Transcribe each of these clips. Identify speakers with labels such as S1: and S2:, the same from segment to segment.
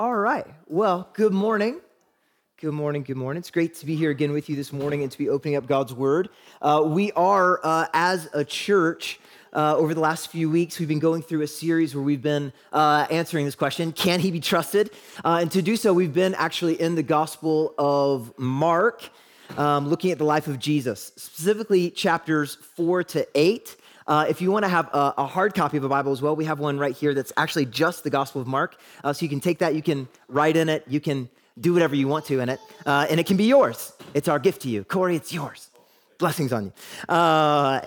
S1: All right. Well, good morning. Good morning. Good morning. It's great to be here again with you this morning and to be opening up God's Word. Uh, we are, uh, as a church, uh, over the last few weeks, we've been going through a series where we've been uh, answering this question Can he be trusted? Uh, and to do so, we've been actually in the Gospel of Mark, um, looking at the life of Jesus, specifically chapters four to eight. Uh, if you want to have a, a, hard copy of a Bible as well, we have one right here that's actually just the Gospel of Mark. Uh, so you can take that, you can write in it, you can do whatever you want to in it, uh, and it can be yours. It's our gift to you. Corey, it's yours. Blessings on you. Uh,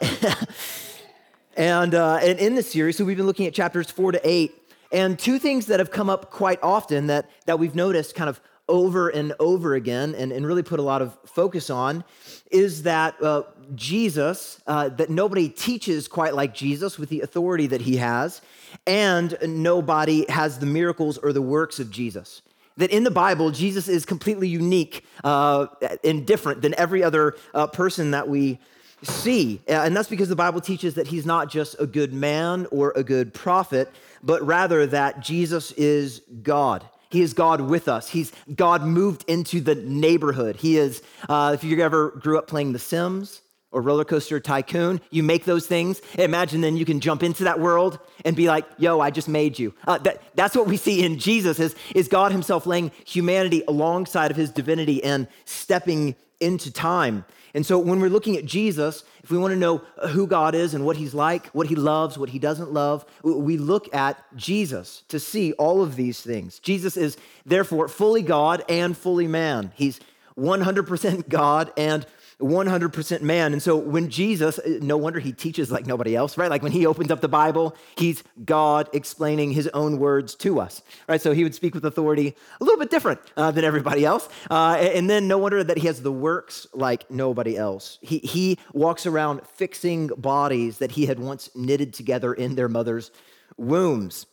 S1: and, uh, and in this series, so we've been looking at chapters four to eight, and two things that have come up quite often that, that we've noticed kind of over and over again and, and really put a lot of focus on is that uh, Jesus, uh, that nobody teaches quite like Jesus with the authority that he has, and nobody has the miracles or the works of Jesus. That in the Bible, Jesus is completely unique uh, and different than every other uh, person that we see. And that's because the Bible teaches that he's not just a good man or a good prophet, but rather that Jesus is God. He is God with us. He's God moved into the neighborhood. He is, uh, if you ever grew up playing The Sims or Roller Coaster Tycoon, you make those things. Imagine then you can jump into that world and be like, yo, I just made you. Uh, that, that's what we see in Jesus is, is God himself laying humanity alongside of his divinity and stepping into time. And so when we're looking at Jesus, if we want to know who God is and what he's like, what he loves, what he doesn't love, we look at Jesus to see all of these things. Jesus is therefore fully God and fully man. He's 100% God and 100% man. And so when Jesus, no wonder he teaches like nobody else, right? Like when he opens up the Bible, he's God explaining his own words to us, right? So he would speak with authority a little bit different uh, than everybody else. Uh, and then no wonder that he has the works like nobody else. He, he walks around fixing bodies that he had once knitted together in their mother's wombs.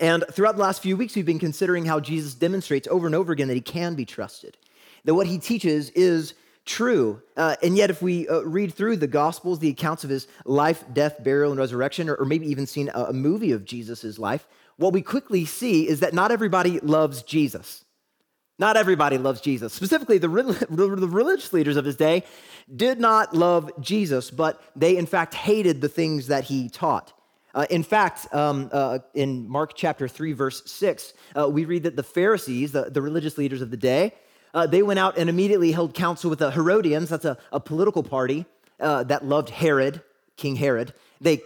S1: And throughout the last few weeks, we've been considering how Jesus demonstrates over and over again that he can be trusted, that what he teaches is true. Uh, and yet, if we uh, read through the Gospels, the accounts of his life, death, burial, and resurrection, or, or maybe even seen a, a movie of Jesus' life, what we quickly see is that not everybody loves Jesus. Not everybody loves Jesus. Specifically, the, the religious leaders of his day did not love Jesus, but they, in fact, hated the things that he taught. Uh, in fact, um, uh, in Mark chapter 3, verse 6, uh, we read that the Pharisees, the, the religious leaders of the day, uh, they went out and immediately held counsel with the Herodians. That's a, a political party uh, that loved Herod, King Herod. They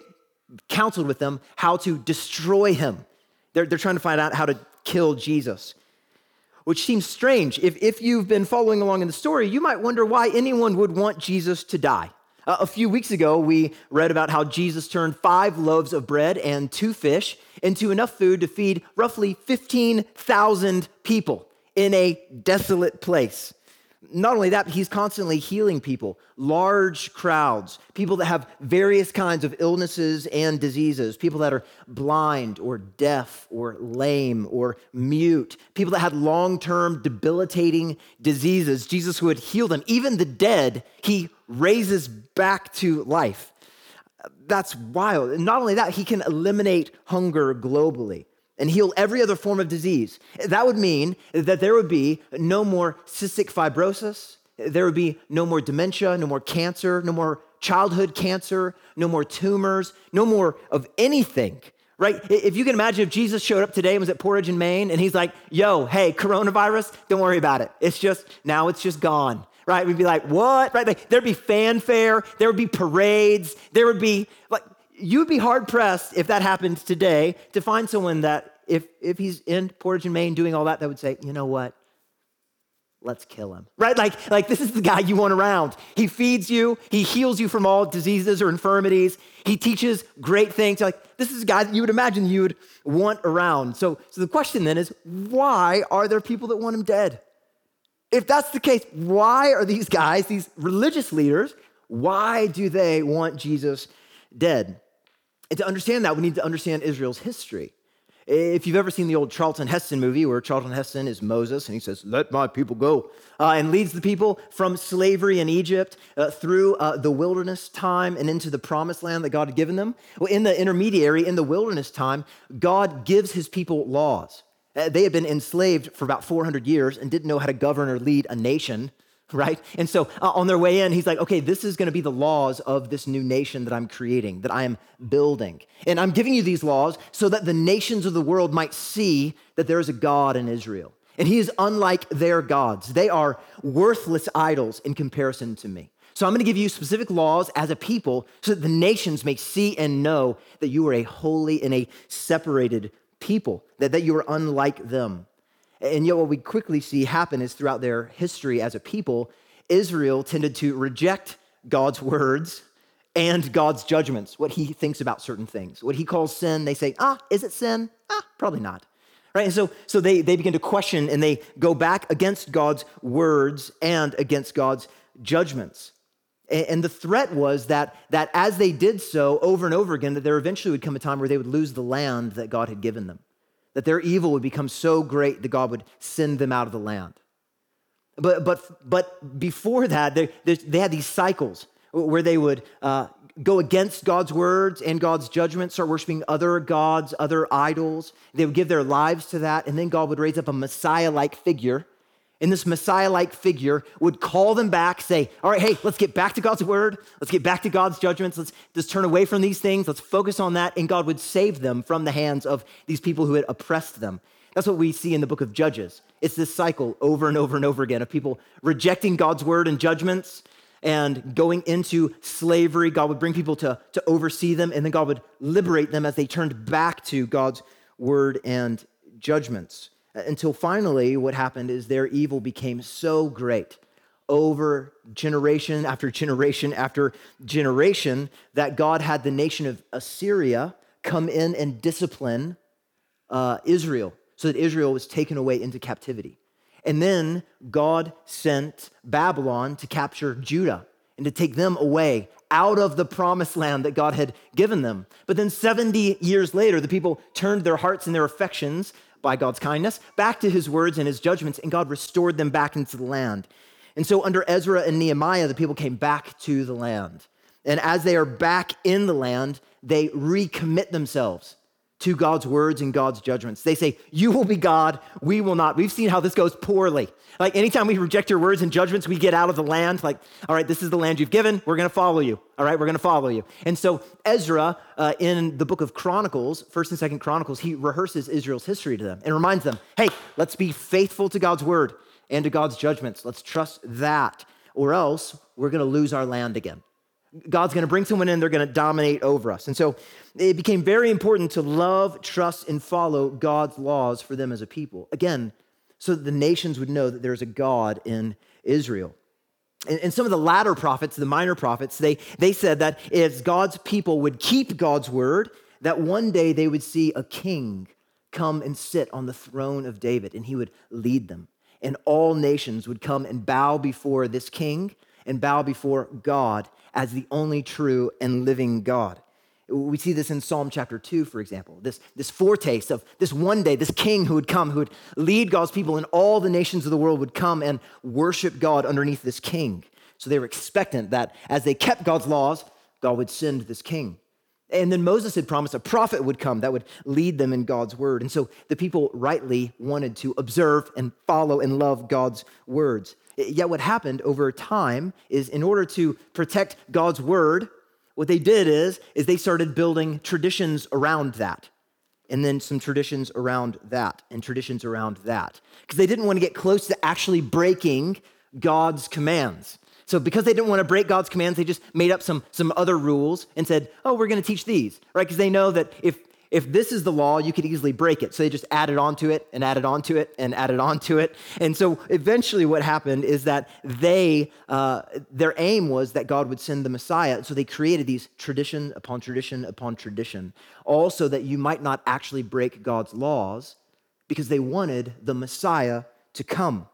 S1: counseled with them how to destroy him. They're, they're trying to find out how to kill Jesus, which seems strange. If, if you've been following along in the story, you might wonder why anyone would want Jesus to die. Uh, a few weeks ago, we read about how Jesus turned five loaves of bread and two fish into enough food to feed roughly 15,000 people in a desolate place. Not only that, he's constantly healing people, large crowds, people that have various kinds of illnesses and diseases, people that are blind or deaf or lame or mute, people that had long term debilitating diseases. Jesus would heal them. Even the dead, he raises back to life. That's wild. And not only that, he can eliminate hunger globally and heal every other form of disease. That would mean that there would be no more cystic fibrosis, there would be no more dementia, no more cancer, no more childhood cancer, no more tumors, no more of anything. Right? If you can imagine if Jesus showed up today and was at Portage in Main and he's like, yo, hey, coronavirus, don't worry about it. It's just, now it's just gone right? We'd be like, what? Right? Like, there'd be fanfare, there would be parades, there would be like you'd be hard pressed if that happened today to find someone that, if, if he's in Portage and Main doing all that, that would say, you know what? Let's kill him. Right? Like, like this is the guy you want around. He feeds you, he heals you from all diseases or infirmities. He teaches great things. Like, this is a guy that you would imagine you would want around. So, so the question then is, why are there people that want him dead? If that's the case, why are these guys, these religious leaders, why do they want Jesus dead? And to understand that, we need to understand Israel's history. If you've ever seen the old Charlton Heston movie where Charlton Heston is Moses and he says, Let my people go, uh, and leads the people from slavery in Egypt uh, through uh, the wilderness time and into the promised land that God had given them. Well, in the intermediary, in the wilderness time, God gives his people laws. Uh, They had been enslaved for about 400 years and didn't know how to govern or lead a nation, right? And so uh, on their way in, he's like, okay, this is going to be the laws of this new nation that I'm creating, that I am building. And I'm giving you these laws so that the nations of the world might see that there is a God in Israel. And he is unlike their gods. They are worthless idols in comparison to me. So I'm going to give you specific laws as a people so that the nations may see and know that you are a holy and a separated people, that, that you are unlike them. And yet, what we quickly see happen is throughout their history as a people, Israel tended to reject God's words and God's judgments, what he thinks about certain things. What he calls sin, they say, ah, is it sin? Ah, probably not. Right? And so, so they, they begin to question and they go back against God's words and against God's judgments. And, and the threat was that, that as they did so over and over again, that there eventually would come a time where they would lose the land that God had given them that their evil would become so great that God would send them out of the land. But, but, but before that, they, they had these cycles where they would uh, go against God's words and God's judgments, start worshiping other gods, other idols. They would give their lives to that, and then God would raise up a Messiah like figure and this Messiah like figure would call them back, say, All right, hey, let's get back to God's word. Let's get back to God's judgments. Let's just turn away from these things. Let's focus on that. And God would save them from the hands of these people who had oppressed them. That's what we see in the book of Judges. It's this cycle over and over and over again of people rejecting God's word and judgments and going into slavery. God would bring people to, to oversee them, and then God would liberate them as they turned back to God's word and judgments until finally, what happened is their evil became so great over generation after generation after generation that God had the nation of Assyria come in and discipline uh, Israel so that Israel was taken away into captivity. And then God sent Babylon to capture Judah and to take them away out of the promised land that God had given them. But then 70 years later, the people turned their hearts and their affections by God's kindness back to his words and his judgments, and God restored them back into the land. And so, under Ezra and Nehemiah, the people came back to the land. And as they are back in the land, they recommit themselves to God's words and God's judgments. They say, You will be God, we will not. We've seen how this goes poorly. Like anytime we reject your words and judgments, we get out of the land. Like, all right, this is the land you've given. We're to follow you. All right, we're to follow you. And so Ezra, uh, in the book of Chronicles, First and Second Chronicles, he rehearses Israel's history to them and reminds them, hey, let's be faithful to God's word and to God's judgments. Let's trust that, or else we're to lose our land again. God's going to bring someone in, they're going to dominate over us. And so it became very important to love, trust, and follow God's laws for them as a people. Again, so that the nations would know that there's a God in Israel. And, and some of the latter prophets, the minor prophets, they, they said that if God's people would keep God's word, that one day they would see a king come and sit on the throne of David and he would lead them. And all nations would come and bow before this king and bow before God as the only true and living God. We see this in Psalm chapter 2, for example, this, this foretaste of this one day, this king who would come, who would lead God's people, and all the nations of the world would come and worship God underneath this king. So they were expectant that as they kept God's laws, God would send this king. And then Moses had promised a prophet would come that would lead them in God's word. And so the people rightly wanted to observe and follow and love God's words. Yet what happened over time is in order to protect God's word, what they did is, is they started building traditions around that. And then some traditions around that, and traditions around that. Because they didn't want to get close to actually breaking God's commands. So because they didn't want to break God's commands, they just made up some, some other rules and said, oh, we're going to teach these, right? Because they know that if if this is the law, you could easily break it. So they just added onto it and added onto it and added onto it. And so eventually, what happened is that they, uh, their aim was that God would send the Messiah. So they created these tradition upon tradition upon tradition, also that you might not actually break God's laws because they wanted the Messiah to come.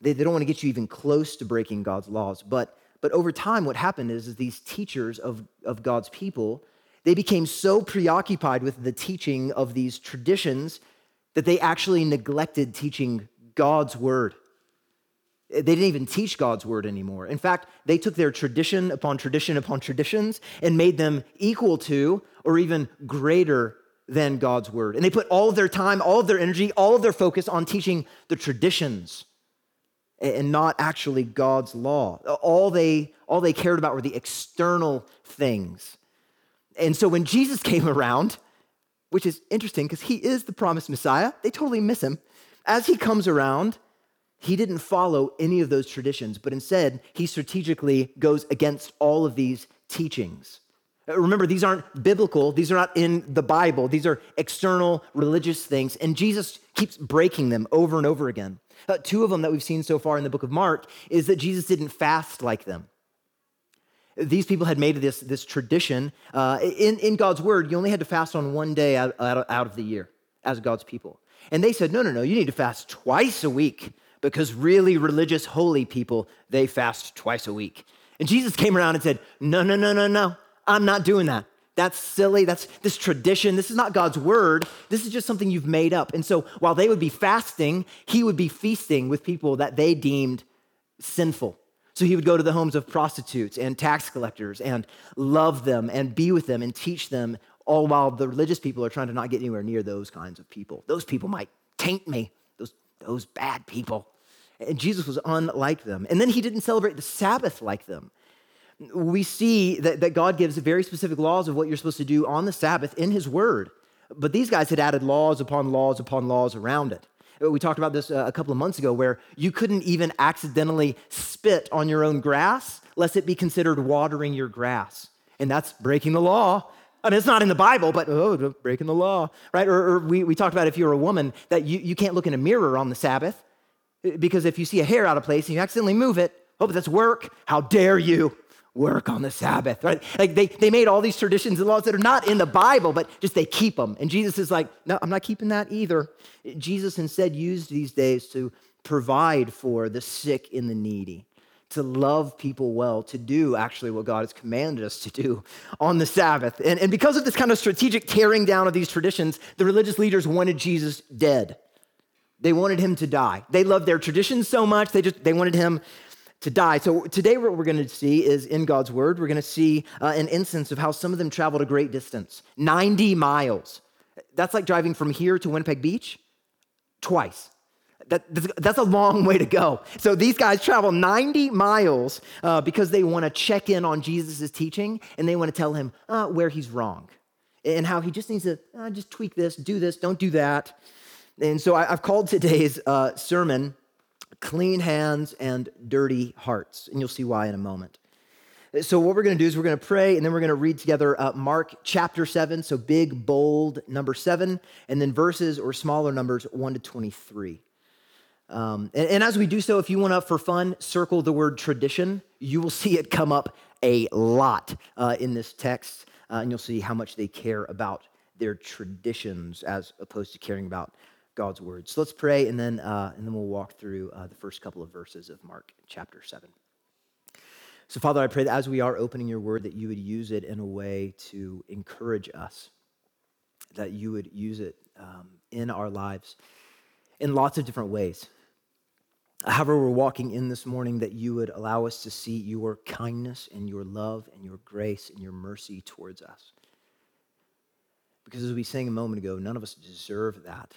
S1: They, they don't want to get you even close to breaking God's laws. But, but over time, what happened is, is these teachers of, of God's people they became so preoccupied with the teaching of these traditions that they actually neglected teaching God's word. They didn't even teach God's word anymore. In fact, they took their tradition upon tradition upon traditions and made them equal to or even greater than God's word. And they put all of their time, all of their energy, all of their focus on teaching the traditions and not actually God's law. All they, all they cared about were the external things. And so when Jesus came around, which is interesting because he is the promised Messiah, they totally miss him. As he comes around, he didn't follow any of those traditions, but instead, he strategically goes against all of these teachings. Remember, these aren't biblical, these are not in the Bible, these are external religious things, and Jesus keeps breaking them over and over again. Uh, two of them that we've seen so far in the book of Mark is that Jesus didn't fast like them. These people had made this, this tradition. Uh, in, in God's word, you only had to fast on one day out, out, out of the year as God's people. And they said, no, no, no, you need to fast twice a week because really religious, holy people, they fast twice a week. And Jesus came around and said, no, no, no, no, no. I'm not doing that. That's silly. That's this tradition. This is not God's word. This is just something you've made up. And so while they would be fasting, he would be feasting with people that they deemed sinful. So he would go to the homes of prostitutes and tax collectors and love them and be with them and teach them, all while the religious people are trying to not get anywhere near those kinds of people. Those people might taint me, those, those bad people. And Jesus was unlike them. And then he didn't celebrate the Sabbath like them we see that, that God gives very specific laws of what you're supposed to do on the Sabbath in His Word. But these guys had added laws upon laws upon laws around it. We talked about this uh, a couple of months ago where you couldn't even accidentally spit on your own grass lest it be considered watering your grass. And that's breaking the law. Mean, it's not in the Bible, but oh, breaking the law, right? Or, or, we, we talked about if you're a woman that you, you can't look in a mirror on the Sabbath because if you see a hair out of place and you accidentally move it, oh, but that's work. How dare you? Work on the Sabbath, right? Like they, they made all these traditions and laws that are not in the Bible, but just they keep them. And Jesus is like, no, I'm not keeping that either. Jesus instead used these days to provide for the sick and the needy, to love people well, to do actually what God has commanded us to do on the Sabbath. And, and because of this kind of strategic tearing down of these traditions, the religious leaders wanted Jesus dead. They wanted him to die. They loved their traditions so much, they just they wanted him to die. So today, what we're going to see is in God's word, we're going to see uh, an instance of how some of them traveled a great distance 90 miles. That's like driving from here to Winnipeg Beach twice. That, that's a long way to go. So these guys travel 90 miles uh, because they want to check in on Jesus' teaching and they want to tell him uh, where he's wrong and how he just needs to uh, just tweak this, do this, don't do that. And so I, have called today's uh, sermon clean hands and dirty hearts. And you'll see why in a moment. So, what we're going to do is we're going to pray and then we're going to read together uh, Mark chapter 7. So, big, bold number 7, and then verses or smaller numbers 1 to 23. Um, and, and, as we do so, if you want to, for fun, circle the word tradition, you will see it come up a lot uh, in this text, uh, and you'll see how much they care about their traditions as opposed to caring about God's word. So let's pray, and then, uh, and then we'll walk through uh, the first couple of verses of Mark chapter 7. So, Father, I pray that as we are opening your word, that you would use it in a way to encourage us, that you would use it um, in our lives in lots of different ways. However, we're walking in this morning, that you would allow us to see your kindness and your love and your grace and your mercy towards us. Because as we sang a moment ago, none of us deserve that.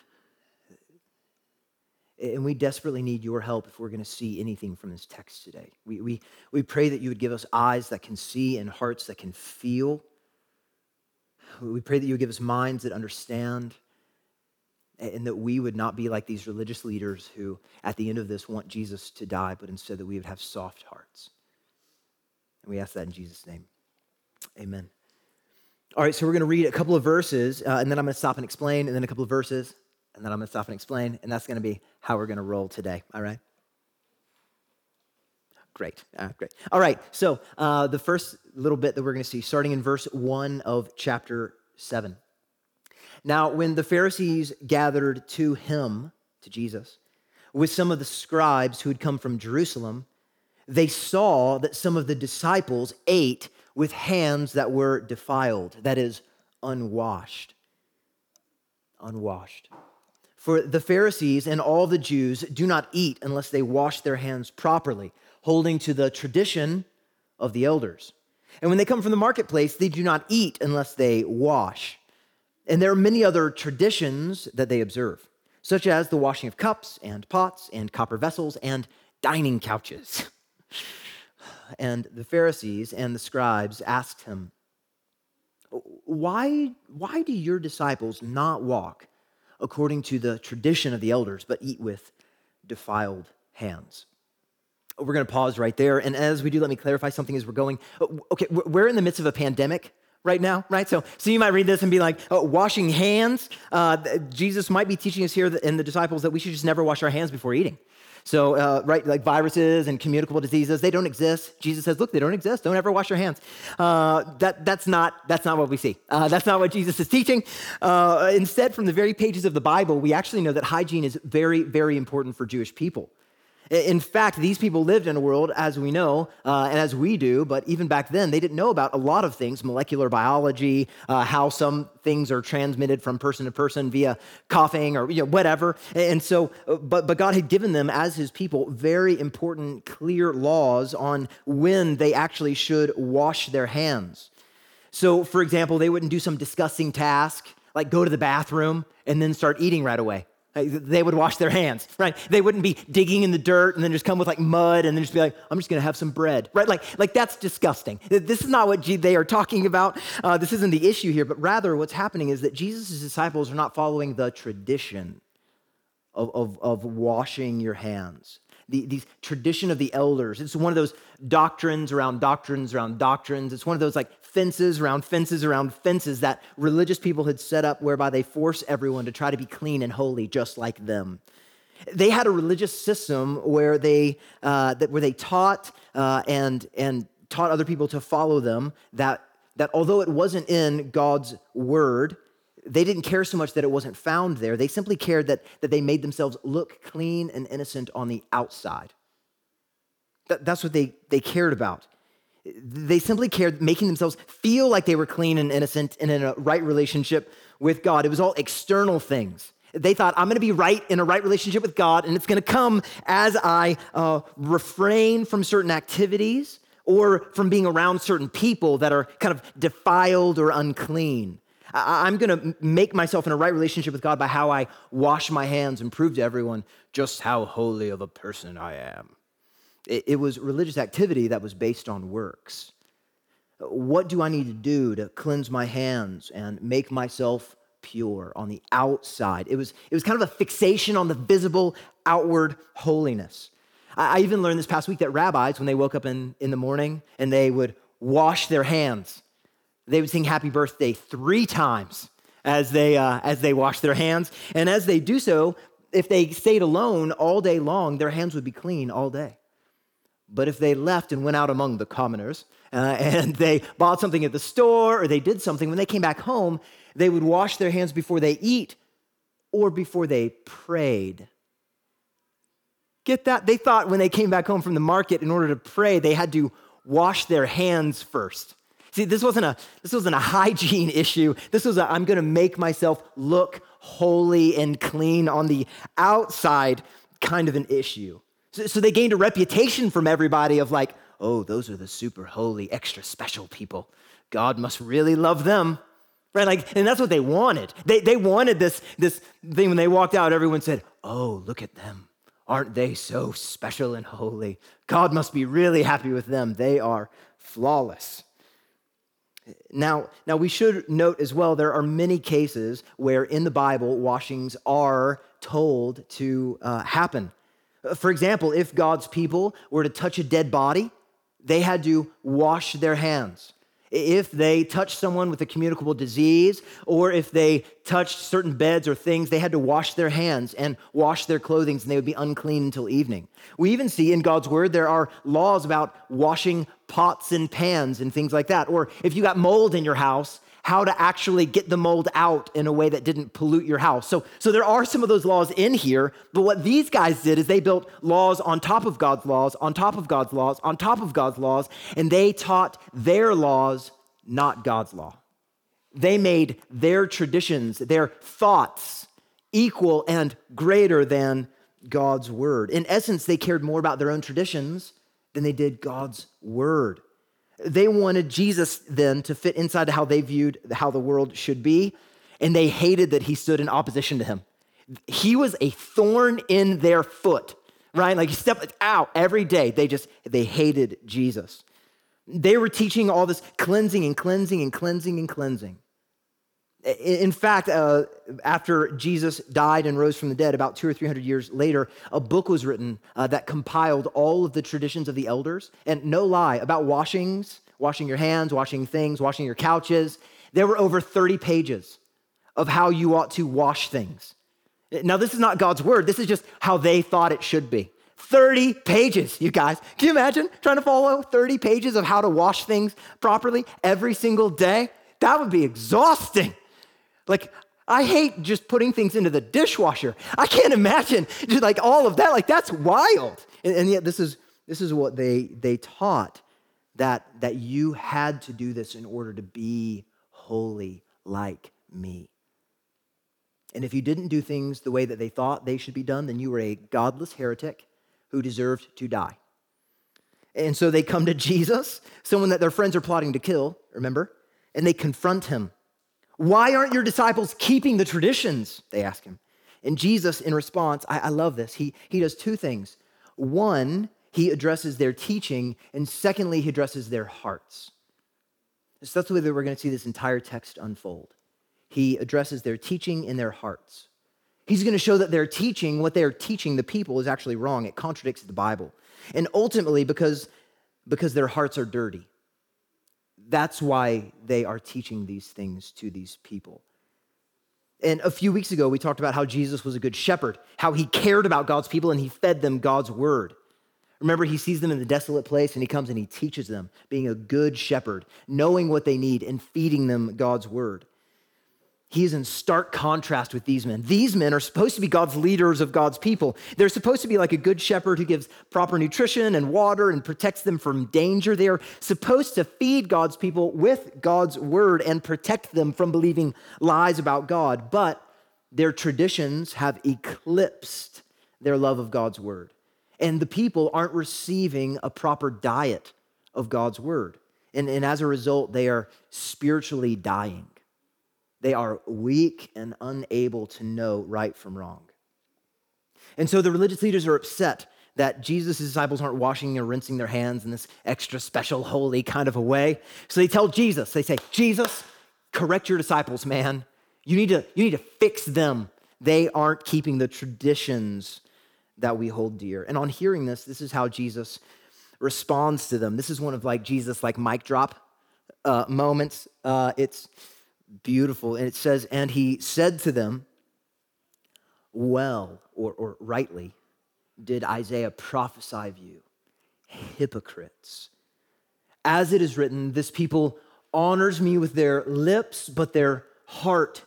S1: And we desperately need your help if we're going to see anything from this text today. We, we, we pray that you would give us eyes that can see and hearts that can feel. We pray that you would give us minds that understand and that we would not be like these religious leaders who, at the end of this, want Jesus to die, but instead that we would have soft hearts. And we ask that in Jesus' name. Amen. All right, so we're going to read a couple of verses, uh, and then I'm going to stop and explain, and then a couple of verses, and then I'm going to stop and explain, and that's going to be how we're going to roll today. All right? Great. Uh, great. All right. So, uh, the first little bit that we're going to see, starting in verse 1 of chapter 7. Now, when the Pharisees gathered to him, to Jesus, with some of the scribes who had come from Jerusalem, they saw that some of the disciples ate with hands that were defiled, that is, unwashed. Unwashed. For the Pharisees and all the Jews do not eat unless they wash their hands properly, holding to the tradition of the elders. And when they come from the marketplace, they do not eat unless they wash. And there are many other traditions that they observe, such as the washing of cups and pots and copper vessels and dining couches. And the Pharisees and the scribes asked him, why, why do your disciples not walk according to the tradition of the elders, but eat with defiled hands? We're going to pause right there. And as we do, let me clarify something as we're going. Okay, we're in the midst of a pandemic right now, right? So, so you might read this and be like, oh, washing hands. Uh, Jesus might be teaching us here in the disciples that we should just never wash our hands before eating. So, uh, right, like viruses and communicable diseases, they don't exist. Jesus says, look, they don't exist. Don't ever wash your hands. Uh, that, that's, not, that's not what we see. Uh, that's not what Jesus is teaching. Uh, instead, from the very pages of the Bible, we actually know that hygiene is very, very important for Jewish people. In fact, these people lived in a world, as we know, uh, and as we do, but even back then, they didn't know about a lot of things molecular biology, uh, how some things are transmitted from person to person via coughing or you know, whatever. And so, uh, but, but God had given them, as his people, very important, clear laws on when they actually should wash their hands. So, for example, they wouldn't do some disgusting task like go to the bathroom and then start eating right away. They would wash their hands, right? They wouldn't be digging in the dirt and then just come with like mud and then just be like, I'm just gonna have some bread, right? Like, like that's disgusting. This is not what they are talking about. Uh, this isn't the issue here, but rather what's happening is that Jesus' disciples are not following the tradition of, of, of washing your hands the, the tradition of the elders. It's one of those doctrines around doctrines around doctrines. It's one of those like fences around fences around fences that religious people had set up whereby they force everyone to try to be clean and holy just like them. They had a religious system where they, uh, that, where they taught uh, and, and taught other people to follow them that, that although it wasn't in God's word, they didn't care so much that it wasn't found there. They simply cared that, that they made themselves look clean and innocent on the outside. That, that's what they, they cared about. They simply cared making themselves feel like they were clean and innocent and in a right relationship with God. It was all external things. They thought, I'm going to be right in a right relationship with God, and it's going to come as I uh, refrain from certain activities or from being around certain people that are kind of defiled or unclean. I'm going to make myself in a right relationship with God by how I wash my hands and prove to everyone just how holy of a person I am. It, was religious activity that was based on works. What do I need to do to cleanse my hands and make myself pure on the outside? It was, it was kind of a fixation on the visible outward holiness. I, even learned this past week that rabbis, when they woke up in, in the morning and they would wash their hands, they would sing happy birthday three times as they, uh, as they wash their hands. And as they do so, if they stayed alone all day long, their hands would be clean all day. But if they left and went out among the commoners uh, and they bought something at the store or they did something, when they came back home, they would wash their hands before they eat or before they prayed. Get that? They thought when they came back home from the market, in order to pray, they had to wash their hands first. See, this wasn't a this wasn't a hygiene issue. This was a I'm going to make myself look holy and clean on the outside kind of an issue. So, so they gained a reputation from everybody of like, oh, those are the super holy, extra special people. God must really love them. Right? Like, and that's what they wanted. They, they wanted this, this thing when they walked out, everyone said, Oh, look at them. Aren't they so special and holy? God must be really happy with them. They are flawless. Now, now we should note as well there are many cases where in the Bible washings are told to uh, happen. Uh, for example, if God's people were to touch a dead body, they had to wash their hands. If they touched someone with a communicable disease, or if they touched certain beds or things, they had to wash their hands and wash their clothing, and they would be unclean until evening. We even see in God's word there are laws about washing pots and pans and things like that. Or if you got mold in your house, how to actually get the mold out in a way that didn't pollute your house. So, so there are some of those laws in here, but what these guys did is they built laws on top of God's laws, on top of God's laws, on top of God's laws, and they taught their laws, not God's law. They made their traditions, their thoughts equal and greater than God's word. In essence, they cared more about their own traditions than they did God's word. They wanted Jesus then to fit inside how they viewed how the world should be. and they hated that he stood in opposition to him. He was a thorn in their foot, right? Like he stepped out every day. They just, they hated Jesus. They were teaching all this cleansing and cleansing and cleansing and cleansing. In fact, uh, after Jesus died and rose from the dead, about two or three hundred years later, a book was written uh, that compiled all of the traditions of the elders. And no lie, about washings, washing your hands, washing things, washing your couches. There were over 30 pages of how you ought to wash things. Now, this is not God's word, this is just how they thought it should be. 30 pages, you guys. Can you imagine trying to follow 30 pages of how to wash things properly every single day? That would be exhausting. Like, I hate just putting things into the dishwasher. I can't imagine just like all of that. Like, that's wild. And, and yet, this is, this is what they, they taught that, that you had to do this in order to be holy like me. And if you didn't do things the way that they thought they should be done, then you were a godless heretic who deserved to die. And so they come to Jesus, someone that their friends are plotting to kill, remember? And they confront him. Why aren't your disciples keeping the traditions? They ask him. And Jesus, in response, I, I love this. He, he does two things. One, he addresses their teaching, and secondly, he addresses their hearts. So that's the way that we're going to see this entire text unfold he addresses their teaching in their hearts. He's going to show that their teaching, what they're teaching the people, is actually wrong. It contradicts the Bible. And ultimately, because, because their hearts are dirty, that's why they are teaching these things to these people. And a few weeks ago, we talked about how Jesus was a good shepherd, how he cared about God's people and he fed them God's word. Remember, he sees them in the desolate place and he comes and he teaches them, being a good shepherd, knowing what they need and feeding them God's word. He is in stark contrast with these men. These men are supposed to be God's leaders of God's people. They're supposed to be like a good shepherd who gives proper nutrition and water and protects them from danger. They are supposed to feed God's people with God's word and protect them from believing lies about God. But their traditions have eclipsed their love of God's word. And the people aren't receiving a proper diet of God's word. And, and as a result, they are spiritually dying. They are weak and unable to know right from wrong. And so the religious leaders are upset that Jesus' disciples aren't washing or rinsing their hands in this extra special, holy kind of a way. So they tell Jesus, they say, Jesus, correct your disciples, man. You need to, you need to fix them. They aren't keeping the traditions that we hold dear. And on hearing this, this is how Jesus responds to them. This is one of like Jesus, like mic drop uh, moments. Uh, it's beautiful. And it says, And he said to them, Well, or, or rightly, did Isaiah prophesy of you, hypocrites. As it is written, this people honors me with their lips, but their heart,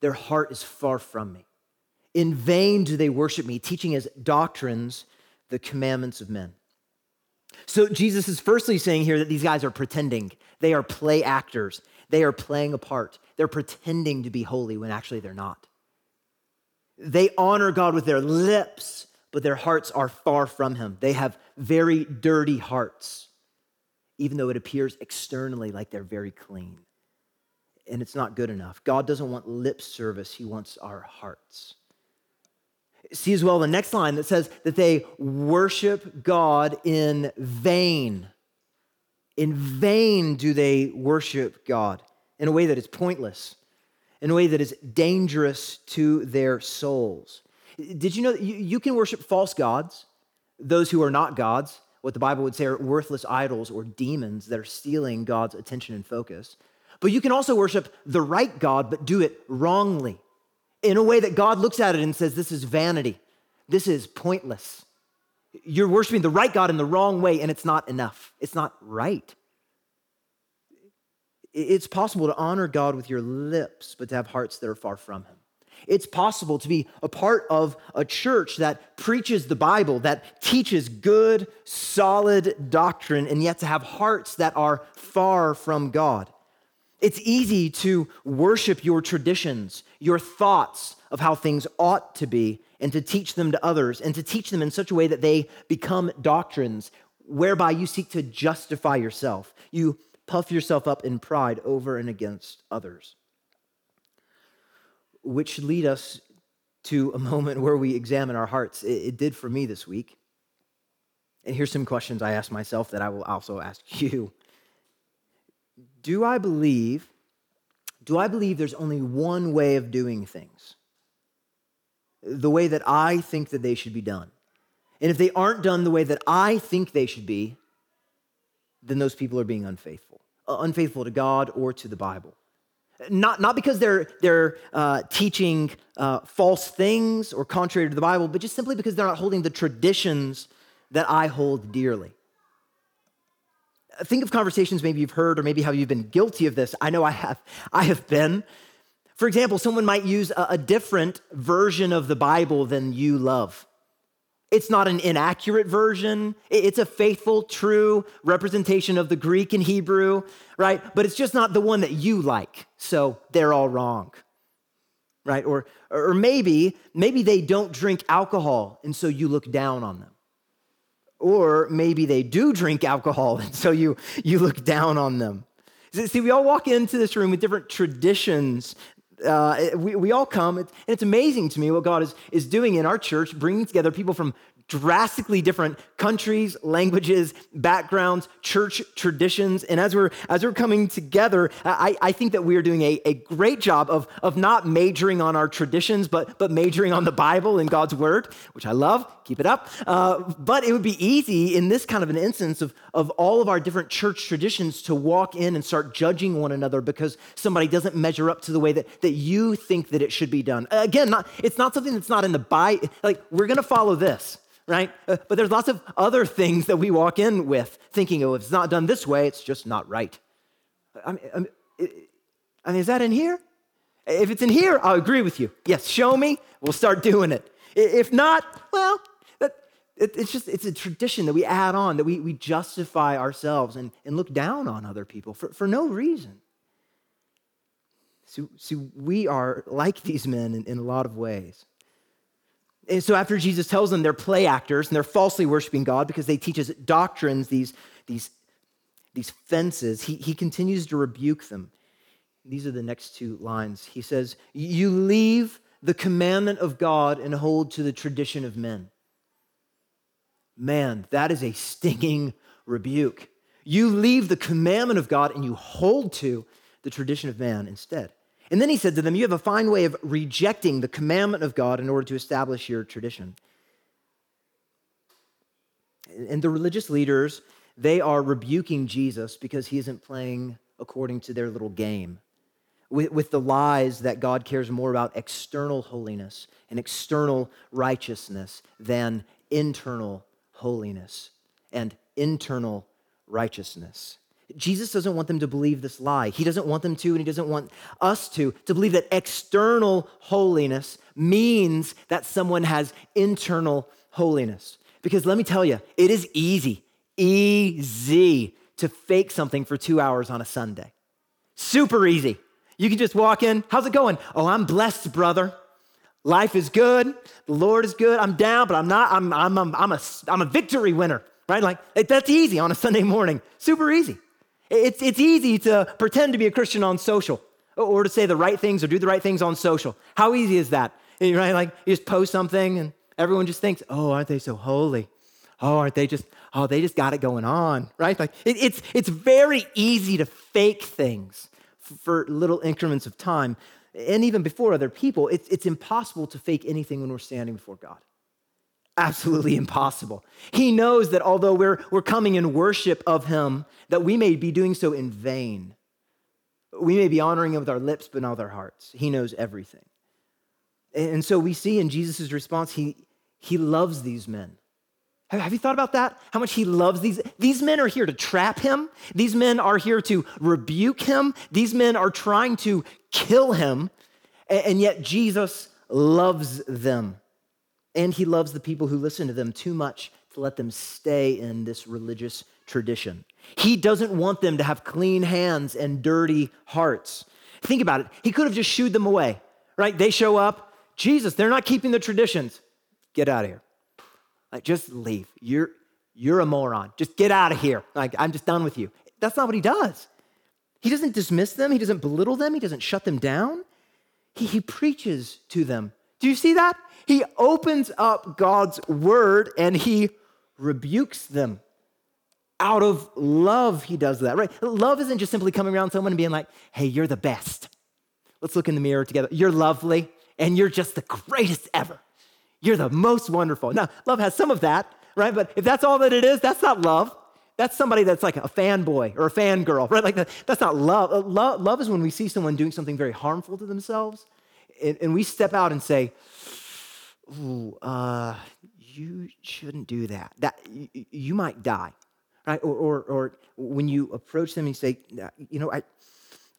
S1: their heart is far from me. In vain do they worship me, teaching as doctrines the commandments of men. So Jesus is firstly saying here that these guys are pretending. They are play actors. They are playing a part. They're pretending to be holy when actually they're not. They honor God with their lips, but their hearts are far from Him. They have very dirty hearts, even though it appears externally like they're very clean. And it's not good enough. God doesn't want lip service, He wants our hearts. See as well the next line that says that they worship God in vain. In vain do they worship God in a way that is pointless, in a way that is dangerous to their souls. Did you know that you can worship false gods, those who are not gods, what the Bible would say are worthless idols or demons that are stealing God's attention and focus. But you can also worship the right God, but do it wrongly, in a way that God looks at it and says, This is vanity, this is pointless you're worshiping the right God in the wrong way, and it's not enough. It's not right. It's possible to honor God with your lips, but to have hearts that are far from Him. It's possible to be a part of a church that preaches the Bible, that teaches good, solid doctrine, and yet to have hearts that are far from God. It's easy to worship your traditions, your thoughts of how things ought to be, and to teach them to others, and to teach them in such a way that they become doctrines whereby you seek to justify yourself. You puff yourself up in pride over and against others. which lead us to a moment where we examine our hearts. It, it did for me this week. And here's some questions I asked myself that I will also ask you. Do I believe, do I believe there's only one way of doing things? The way that I think that they should be done. And if they aren't done the way that I think they should be, then those people are being unfaithful, uh, unfaithful to God or to the Bible. Not, not because they're, they're uh, teaching uh, false things or contrary to the Bible, but just simply because they're not holding the traditions that I hold dearly. Think of conversations maybe you've heard or maybe how you've been guilty of this. I know I have. I have been. For example, someone might use a, a different version of the Bible than you love. It's not an inaccurate version. It's a faithful, true representation of the Greek and Hebrew, right? But it's just not the one that you like. So they're all wrong, right? Or, or maybe, maybe they don't drink alcohol, and so you look down on them. Or maybe they do drink alcohol, and so you, you look down on them. See, we all walk into this room with different traditions uh, we, we all come, and it's amazing to me what God is, is doing in our church, bringing together people from drastically different countries, languages, backgrounds, church traditions. And as we're as we're coming together, I, I think that we are doing a, a great job of, of not majoring on our traditions, but, but majoring on the Bible and God's word, which I love. Keep it up. Uh, but it would be easy in this kind of an instance of, of all of our different church traditions to walk in and start judging one another because somebody doesn't measure up to the way that, that you think that it should be done. Again, not, it's not something that's not in the Bible. Like, we're going to follow this right? Uh, but there's lots of other things that we walk in with, thinking, oh, if it's not done this way, it's just not right. I mean, I mean, is that in here? If it's in here, I'll agree with you. Yes, show me, we'll start doing it. If not, well, it's just it's a tradition that we add on, that we, we justify ourselves and, and look down on other people for, for no reason. So, so we are like these men in, in a lot of ways. And so after Jesus tells them they're play actors and they're falsely worshiping God because they teach us doctrines, these, these, these fences, he, he continues to rebuke them. These are the next two lines. He says, You leave the commandment of God and hold to the tradition of men. Man, that is a stinging rebuke. You leave the commandment of God and you hold to the tradition of man instead. And then he said to them, You have a fine way of rejecting the commandment of God in order to establish your tradition. And the religious leaders, they are rebuking Jesus because he isn't playing according to their little game. With, with the lies that God cares more about external holiness and external righteousness than internal holiness and internal righteousness. Jesus doesn't want them to believe this lie. He doesn't want them to, and he doesn't want us to, to believe that external holiness means that someone has internal holiness. Because let me tell you, it is easy, easy to fake something for two hours on a Sunday. Super easy. You can just walk in. How's it going? Oh, I'm blessed, brother. Life is good. The Lord is good. I'm down, but I'm not. I'm, I'm, I'm, I'm, a, I'm a victory winner, right? Like, that's easy on a Sunday morning. Super easy. It's, it's easy to pretend to be a Christian on social or to say the right things or do the right things on social. How easy is that? Right? Like you just post something and everyone just thinks, oh, aren't they so holy? Oh, aren't they just, oh, they just got it going on, right? Like it, it's, it's very easy to fake things for little increments of time. And even before other people, it's, it's impossible to fake anything when we're standing before God absolutely impossible. He knows that although we're, we're coming in worship of him, that we may be doing so in vain. We may be honoring him with our lips, but not with our hearts. He knows everything. And so we see in Jesus' response, he, he loves these men. Have you thought about that? How much he loves these? These men are here to trap him. These men are here to rebuke him. These men are trying to kill him. And yet Jesus loves them and he loves the people who listen to them too much to let them stay in this religious tradition. He doesn't want them to have clean hands and dirty hearts. Think about it. He could have just shooed them away, right? They show up. Jesus, they're not keeping the traditions. Get out of here. Like, just leave. You're, you're a moron. Just get out of here. Like, I'm just done with you. That's not what he does. He doesn't dismiss them. He doesn't belittle them. He doesn't shut them down. he, he preaches to them. Do you see that? He opens up God's word and he rebukes them. Out of love, he does that, right? Love isn't just simply coming around someone and being like, hey, you're the best. Let's look in the mirror together. You're lovely and you're just the greatest ever. You're the most wonderful. Now, love has some of that, right? But if that's all that it is, that's not love. That's somebody that's like a fanboy or a fangirl, right? Like that's not love. Love. Love is when we see someone doing something very harmful to themselves, and, and we step out and say, "Ooh, uh, you shouldn't do that. That you, you might die." Right? Or, or, or when you approach them and say, "You know, I,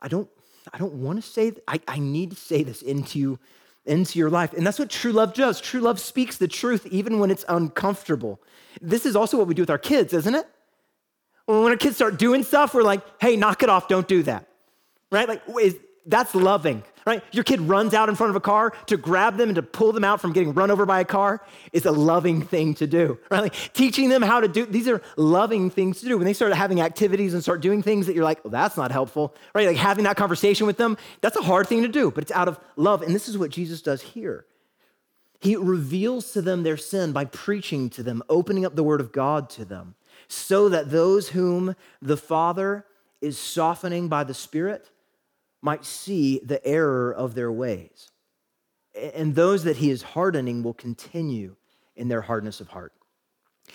S1: I don't, I don't want to say. I, I need to say this into into your life. And that's what true love does. True love speaks the truth even when it's uncomfortable. This is also what we do with our kids, isn't it? When our kids start doing stuff, we're like, hey, knock it off, don't do that. Right? Like, is, that's loving, right? Your kid runs out in front of a car to grab them and to pull them out from getting run over by a car is a loving thing to do, right? Like teaching them how to do, these are loving things to do. When they start having activities and start doing things that you're like, well, that's not helpful, right? Like having that conversation with them, that's a hard thing to do, but it's out of love. And this is what Jesus does here. He reveals to them their sin by preaching to them, opening up the word of God to them so that those whom the Father is softening by the Spirit might see the error of their ways. And those that he is hardening will continue in their hardness of heart.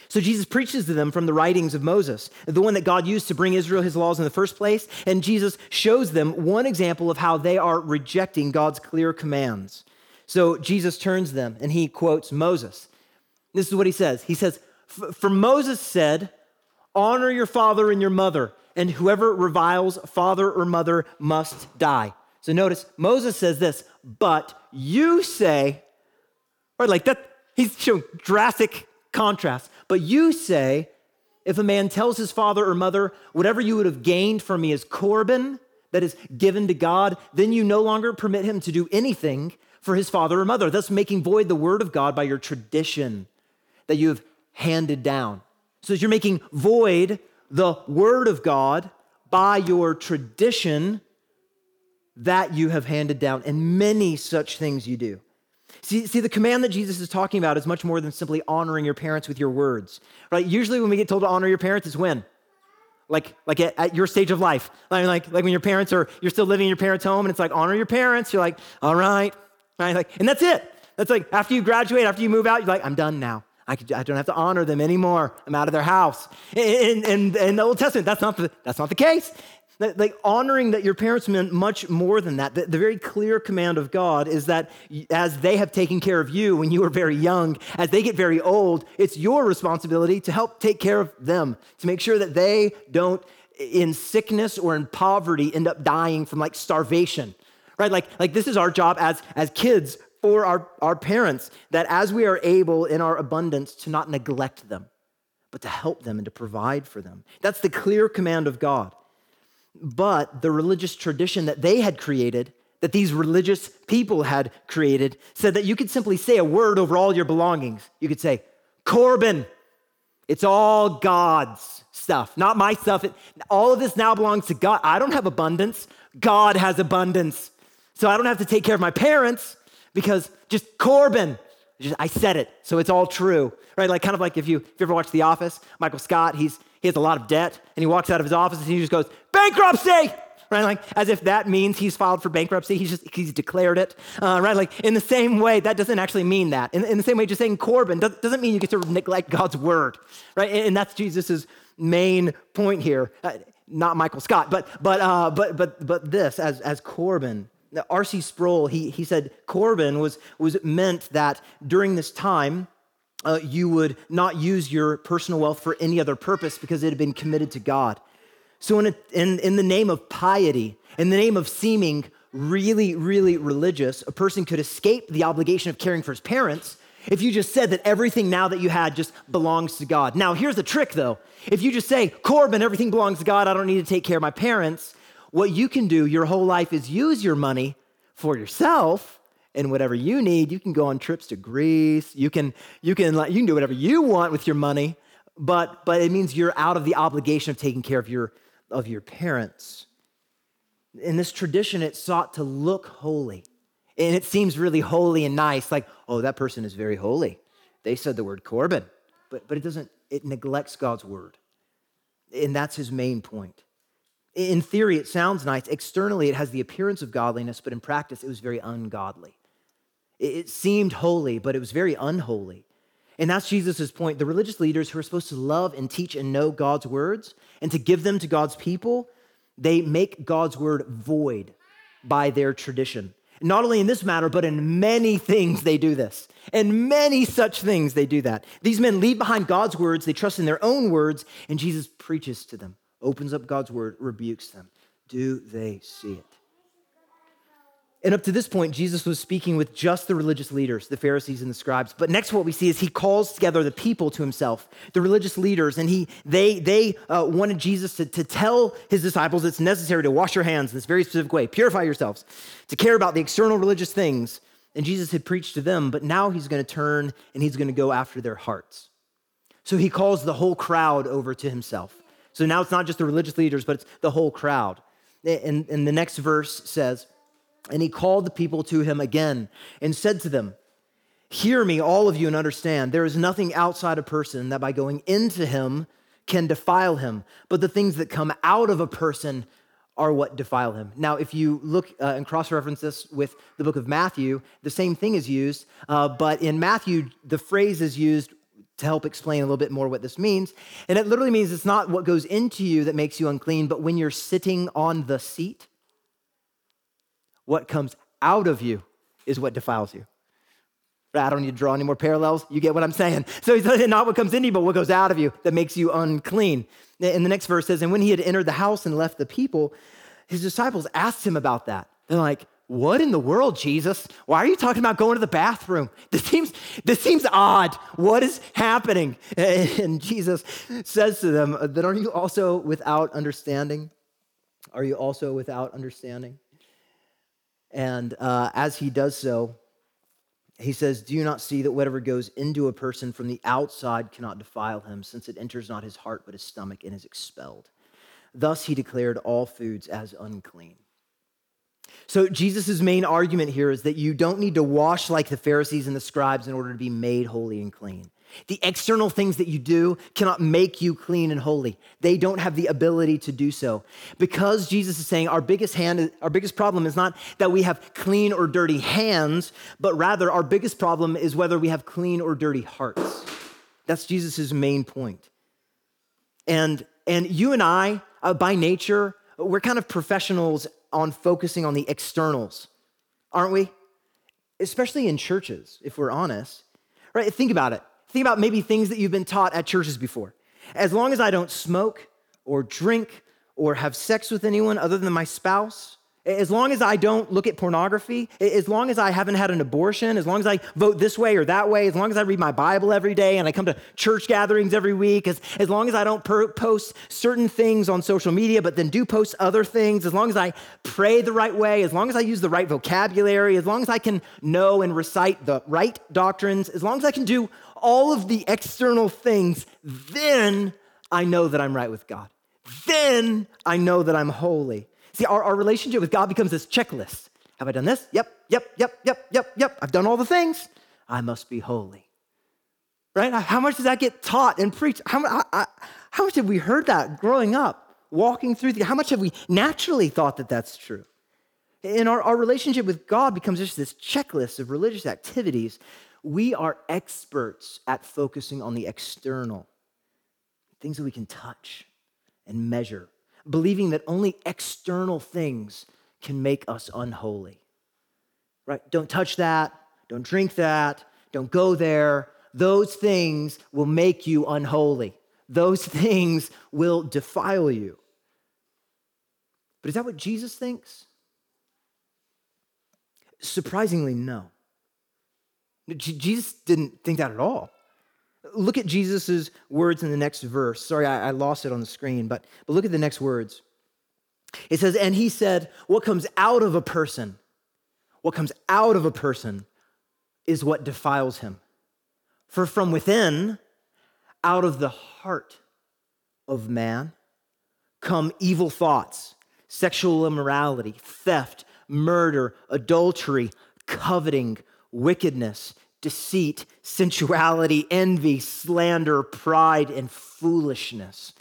S1: So Jesus preaches to them from the writings of Moses, the one that God used to bring Israel his laws in the first place. And Jesus shows them one example of how they are rejecting God's clear commands. So Jesus turns them and he quotes Moses. This is what he says He says, For Moses said, Honor your father and your mother, and whoever reviles father or mother must die. So notice Moses says this, but you say, right, like that, he's showing drastic contrast. But you say, if a man tells his father or mother, whatever you would have gained from me is Corban, that is given to God, then you no longer permit him to do anything for his father or mother, thus making void the word of God by your tradition that you have handed down. So you're making void the word of God by your tradition that you have handed down, and many such things you do. See, see, the command that Jesus is talking about is much more than simply honoring your parents with your words, right? Usually, when we get told to honor your parents, it's when? Like, like at, at your stage of life. Like, like, like when your parents are, you're still living in your parents' home, and it's like, honor your parents. You're like, all right, right? Like, and that's it. That's like after you graduate, after you move out, you're like, I'm done now. I, could, I don't have to honor them anymore. I'm out of their house. In, in, in the Old Testament, that's not the, that's not the case. Like honoring that your parents meant much more than that. The, the, very clear command of God is that as they have taken care of you when you were very young, as they get very old, it's your responsibility to help take care of them, to make sure that they don't, in sickness or in poverty, end up dying from like starvation. Right? Like, like this is our job as, as kids for our, our parents that as we are able in our abundance to not neglect them, but to help them and to provide for them. That's the clear command of God. But the religious tradition that they had created, that these religious people had created, said that you could simply say a word over all your belongings. You could say, Corban, it's all God's stuff, not my stuff. It, all of this now belongs to God. I don't have abundance. God has abundance. So I don't have to take care of my parents because just Corban, just, I said it, so it's all true, right? Like kind of like if you if you ever watch The Office, Michael Scott, he's he has a lot of debt, and he walks out of his office and he just goes bankruptcy, right? Like as if that means he's filed for bankruptcy. He's just he's declared it, uh, right? Like in the same way, that doesn't actually mean that. In, in the same way, just saying Corban doesn't mean you get to neglect God's word, right? And, and that's Jesus's main point here. Uh, not Michael Scott, but but uh, but but but this as as Corban R.C. Sproul, he, he said Corban was, was meant that during this time, uh, you would not use your personal wealth for any other purpose because it had been committed to God. So, in, a, in, in the name of piety, in the name of seeming really, really religious, a person could escape the obligation of caring for his parents if you just said that everything now that you had just belongs to God. Now, here's the trick though. If you just say, Corban, everything belongs to God, I don't need to take care of my parents, what you can do your whole life is use your money for yourself and whatever you need. You can go on trips to Greece. You can, you can, you can do whatever you want with your money, but, but it means you're out of the obligation of taking care of your, of your parents. In this tradition, it sought to look holy. And it seems really holy and nice, like, oh, that person is very holy. They said the word Corban. but, but it doesn't, it neglects God's word. And that's his main point. In theory, it sounds nice. Externally, it has the appearance of godliness, but in practice, it was very ungodly. It seemed holy, but it was very unholy. And that's Jesus' point. The religious leaders who are supposed to love and teach and know God's words and to give them to God's people, they make God's word void by their tradition. Not only in this matter, but in many things they do this. In many such things they do that. These men leave behind God's words, they trust in their own words, and Jesus preaches to them, opens up God's word, rebukes them. Do they see it? And up to this point, Jesus was speaking with just the religious leaders, the Pharisees and the scribes. But next, what we see is he calls together the people to himself, the religious leaders, and he they they uh, wanted Jesus to, to tell his disciples it's necessary to wash your hands in this very specific way, purify yourselves, to care about the external religious things. And Jesus had preached to them, but now he's going to turn and he's going to go after their hearts. So he calls the whole crowd over to himself. So now it's not just the religious leaders, but it's the whole crowd. And, and the next verse says, and he called the people to him again and said to them, Hear me, all of you, and understand there is nothing outside a person that by going into him can defile him, but the things that come out of a person are what defile him. Now, if you look uh, and cross reference this with the book of Matthew, the same thing is used, uh, but in Matthew, the phrase is used to help explain a little bit more what this means. And it literally means it's not what goes into you that makes you unclean, but when you're sitting on the seat, what comes out of you is what defiles you. I don't need to draw any more parallels. You get what I'm saying. So he's not what comes into you, but what goes out of you that makes you unclean. And the next verse says, And when he had entered the house and left the people, his disciples asked him about that. They're like, What in the world, Jesus? Why are you talking about going to the bathroom? This seems, this seems odd. What is happening? And Jesus says to them, Then are you also without understanding? Are you also without understanding? And uh, as he does so, he says, Do you not see that whatever goes into a person from the outside cannot defile him, since it enters not his heart but his stomach and is expelled? Thus he declared all foods as unclean. So, Jesus' main argument here is that you don't need to wash like the Pharisees and the scribes in order to be made holy and clean. The external things that you do cannot make you clean and holy. They don't have the ability to do so. Because Jesus is saying our biggest hand our biggest problem is not that we have clean or dirty hands, but rather our biggest problem is whether we have clean or dirty hearts. That's Jesus' main point. And and you and I uh, by nature, we're kind of professionals on focusing on the externals. Aren't we? Especially in churches, if we're honest. Right? Think about it Think about maybe things that you've been taught at churches before. As long as I don't smoke or drink or have sex with anyone other than my spouse, as long as I don't look at pornography, as long as I haven't had an abortion, as long as I vote this way or that way, as long as I read my Bible every day and I come to church gatherings every week, as, as long as I don't per- post certain things on social media, but then do post other things, as long as I pray the right way, as long as I use the right vocabulary, as long as I can know and recite the right doctrines, as long as I can do all of the external things, then I know that I'm right with God. Then I know that I'm holy. See, our, our relationship with God becomes this checklist. Have I done this? Yep, yep, yep, yep, yep, yep. I've done all the things. I must be holy. Right? How much does that get taught and preached? How, I, I, how much have we heard that growing up, walking through the, how much have we naturally thought that that's true? And our, our relationship with God becomes just this checklist of religious activities we are experts at focusing on the external, things that we can touch and measure, believing that only external things can make us unholy. Right? Don't touch that, don't drink that, don't go there. Those things will make you unholy. Those things will defile you. But is that what Jesus thinks? Surprisingly, no. Jesus didn't think that at all. Look at Jesus' words in the next verse. Sorry, I, I lost it on the screen, but, but look at the next words. It says, And he said, What comes out of a person, what comes out of a person is what defiles him. For from within, out of the heart of man, come evil thoughts, sexual immorality, theft, murder, adultery coveting, wickedness, deceit, sensuality, envy, slander, pride, and foolishness.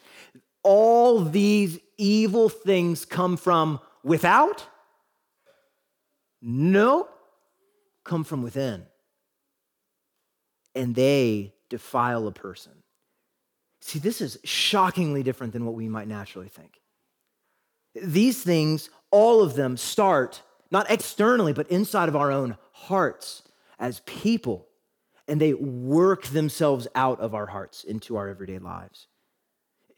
S1: All these evil things come from without? No, come from within. And they defile a person. See, this is shockingly different than what we might naturally think. These things, all of them, start not externally, but inside of our own hearts as people, and they work themselves out of our hearts into our everyday lives.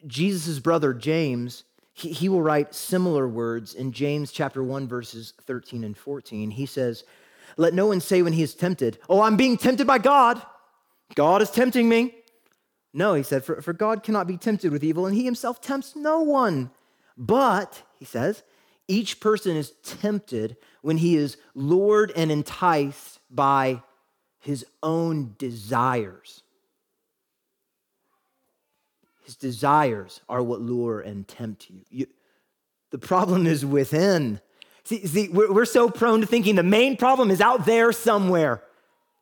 S1: Jesus' brother James, he, he will write similar words in James chapter 1, verses 13 and 14. He says, Let no one say when he is tempted, Oh, I'm being tempted by God. God is tempting me. No, he said, for, for God cannot be tempted with evil, and he himself tempts no one. But, he says, each person is tempted when he is lured and enticed by his own desires. His desires are what lure and tempt you. you the problem is within. See, see we're, we're so prone to thinking the main problem is out there somewhere.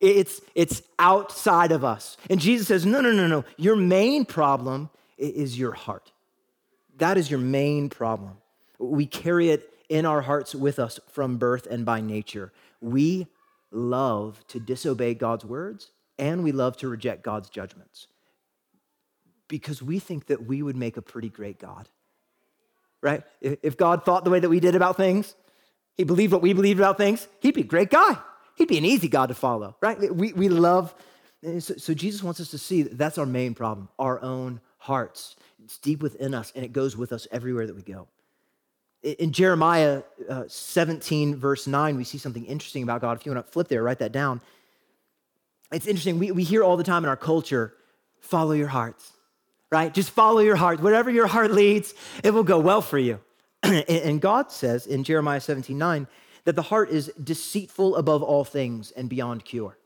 S1: It's, it's outside of us. And Jesus says, no, no, no, no. Your main problem is your heart. That is your main problem. We carry it in our hearts with us from birth and by nature. We love to disobey God's words and we love to reject God's judgments because we think that we would make a pretty great God, right? If God thought the way that we did about things, he believed what we believed about things, he'd be a great guy. He'd be an easy God to follow, right? We, we love, so, so Jesus wants us to see that that's our main problem, our own hearts. It's deep within us and it goes with us everywhere that we go. In Jeremiah uh, 17, verse 9, we see something interesting about God. If you want to flip there, write that down. It's interesting. We, we hear all the time in our culture follow your hearts, right? Just follow your heart. Whatever your heart leads, it will go well for you. and God says in Jeremiah 17, 9, that the heart is deceitful above all things and beyond cure.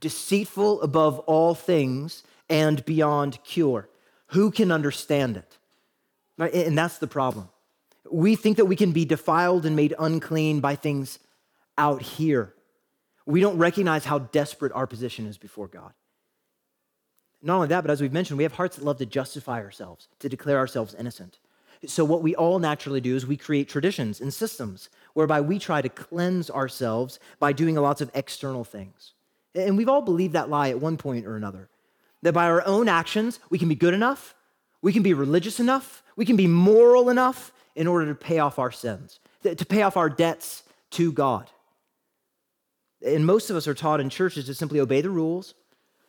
S1: Deceitful above all things and beyond cure. Who can understand it? Right? And that's the problem. We think that we can be defiled and made unclean by things out here. We don't recognize how desperate our position is before God. Not only that, but as we've mentioned, we have hearts that love to justify ourselves, to declare ourselves innocent. So, what we all naturally do is we create traditions and systems whereby we try to cleanse ourselves by doing lots of external things. And we've all believed that lie at one point or another that by our own actions, we can be good enough, we can be religious enough, we can be moral enough in order to pay off our sins, to pay off our debts to God. And most of us are taught in churches to simply obey the rules,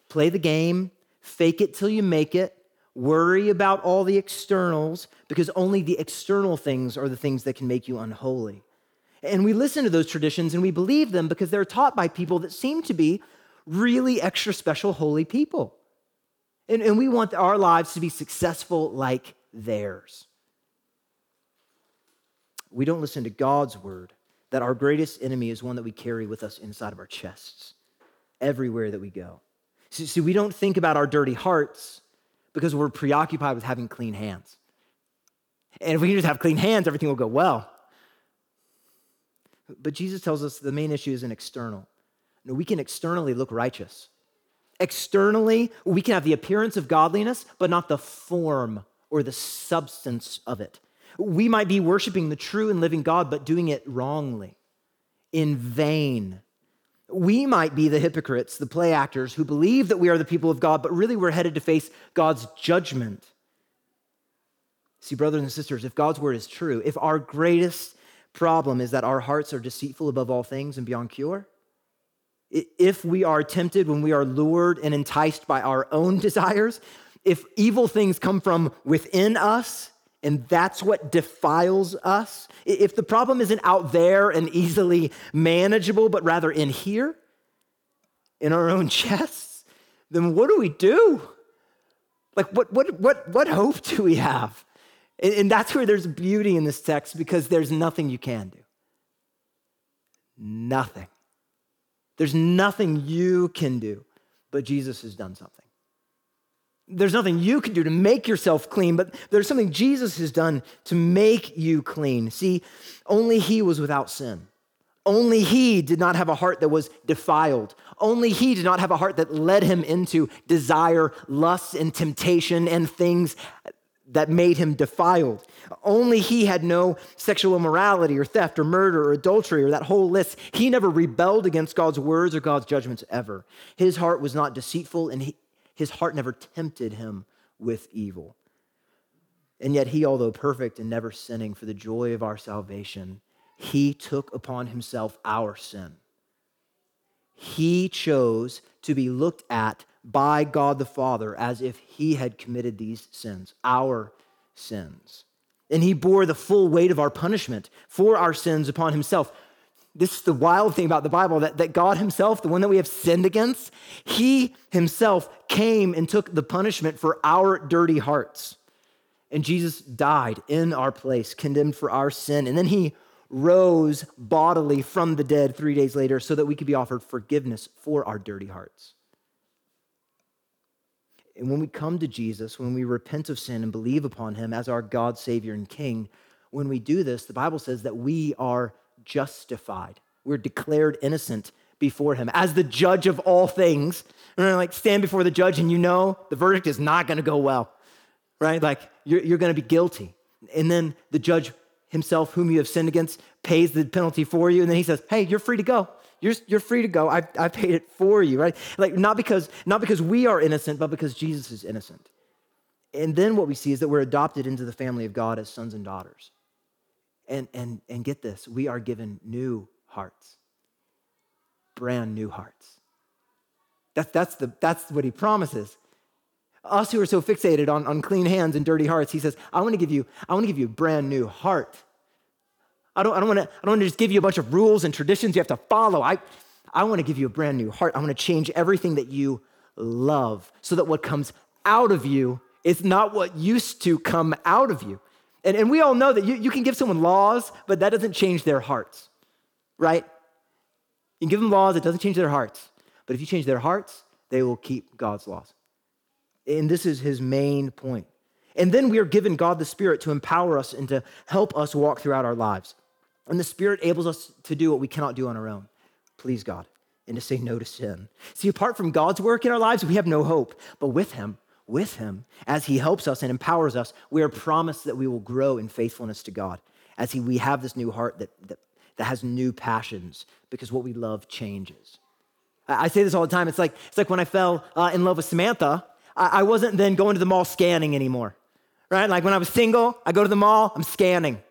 S1: play the game, fake it till you make it, worry about all the externals, because only the external things are the things that can make you unholy. And we listen to those traditions and we believe them because they're taught by people that seem to be really extra special holy people. And, and we want our lives to be successful like theirs. We don't listen to God's word that our greatest enemy is one that we carry with us inside of our chests everywhere that we go. See, see, we don't think about our dirty hearts because we're preoccupied with having clean hands. And if we can just have clean hands, everything will go well. But Jesus tells us the main issue isn't external. No, we can externally look righteous. Externally, we can have the appearance of godliness, but not the form or the substance of it. We might be worshiping the true and living God, but doing it wrongly, in vain. We might be the hypocrites, the play actors who believe that we are the people of God, but really we're headed to face God's judgment. See, brothers and sisters, if God's word is true, if our greatest problem is that our hearts are deceitful above all things and beyond cure. If we are tempted when we are lured and enticed by our own desires, if evil things come from within us and that's what defiles us, if the problem isn't out there and easily manageable, but rather in here, in our own chests, then what do we do? Like, what, what, what, what hope do we have? And that's where there's beauty in this text because there's nothing you can do. Nothing. There's nothing you can do, but Jesus has done something. There's nothing you can do to make yourself clean, but there's something Jesus has done to make you clean. See, only He was without sin. Only he did not have a heart that was defiled. Only he did not have a heart that led him into desire, lust, and temptation and things that made him defiled. Only he had no sexual immorality or theft or murder or adultery or that whole list. He never rebelled against God's words or God's judgments ever. His heart was not deceitful and he, his heart never tempted him with evil. And yet, he, although perfect and never sinning for the joy of our salvation, he took upon himself our sin. He chose to be looked at by God the Father as if he had committed these sins, our sins. And he bore the full weight of our punishment for our sins upon himself. This is the wild thing about the Bible that, that God Himself, the one that we have sinned against, He Himself came and took the punishment for our dirty hearts. And Jesus died in our place, condemned for our sin. And then He rose bodily from the dead three days later so that we could be offered forgiveness for our dirty hearts. And when we come to Jesus, when we repent of sin and believe upon him as our God, Savior, and King, when we do this, the Bible says that we are justified. We're declared innocent before him as the judge of all things. And like stand before the judge and you know the verdict is not going to go well, right? Like you're, you're going to be guilty. And then the judge himself, whom you have sinned against, pays the penalty for you. And then he says, hey, you're free to go. You're, you're free to go. I, I paid it for you, right? Like not because, not because we are innocent, but because Jesus is innocent. And then what we see is that we're adopted into the family of God as sons and daughters. And, and, and get this, we are given new hearts, brand new hearts. That's, that's, the, that's what he promises. Us who are so fixated on, on clean hands and dirty hearts, he says, I want to give you, I want to give you a brand new heart. I don't, I don't want to, I don't want to just give you a bunch of rules and traditions you have to follow. I, I want to give you a brand new heart. I want to change everything that you love so that what comes out of you is not what used to come out of you. And, and we all know that you, you can give someone laws, but that doesn't change their hearts, right? You can give them laws, it doesn't change their hearts. But if you change their hearts, they will keep God's laws. And this is his main point. And then we are given God the Spirit to empower us and to help us walk throughout our lives. And the Spirit enables us to do what we cannot do on our own. Please God, and to say no to sin. See, apart from God's work in our lives, we have no hope. But with Him, with Him, as He helps us and empowers us, we are promised that we will grow in faithfulness to God. As he, we have this new heart that, that, that has new passions because what we love changes. I, I say this all the time. It's like, it's like when I fell uh, in love with Samantha, I, I wasn't then going to the mall scanning anymore, right? Like when I was single, I go to the mall, I'm scanning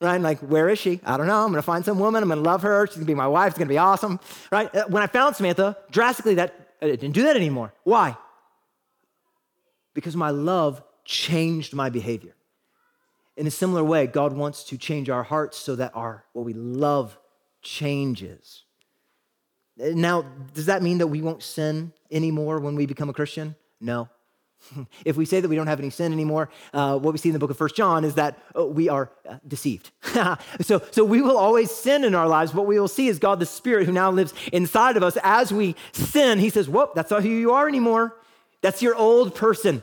S1: right? Like, where is she? I don't know. I'm going to find some woman. I'm going to love her. She's going to be my wife. It's going to be awesome, right? Uh, when I found Samantha, drastically, that I didn't do that anymore. Why? Because my love changed my behavior. In a similar way, God wants to change our hearts so that our what we love changes. Now, does that mean that we won't sin anymore when we become a Christian? No. If we say that we don't have any sin anymore, uh, what we see in the book of First John is that uh, we are uh, deceived. so, so we will always sin in our lives. What we will see is God the Spirit who now lives inside of us. As we sin, He says, Whoop, that's not who you are anymore. That's your old person.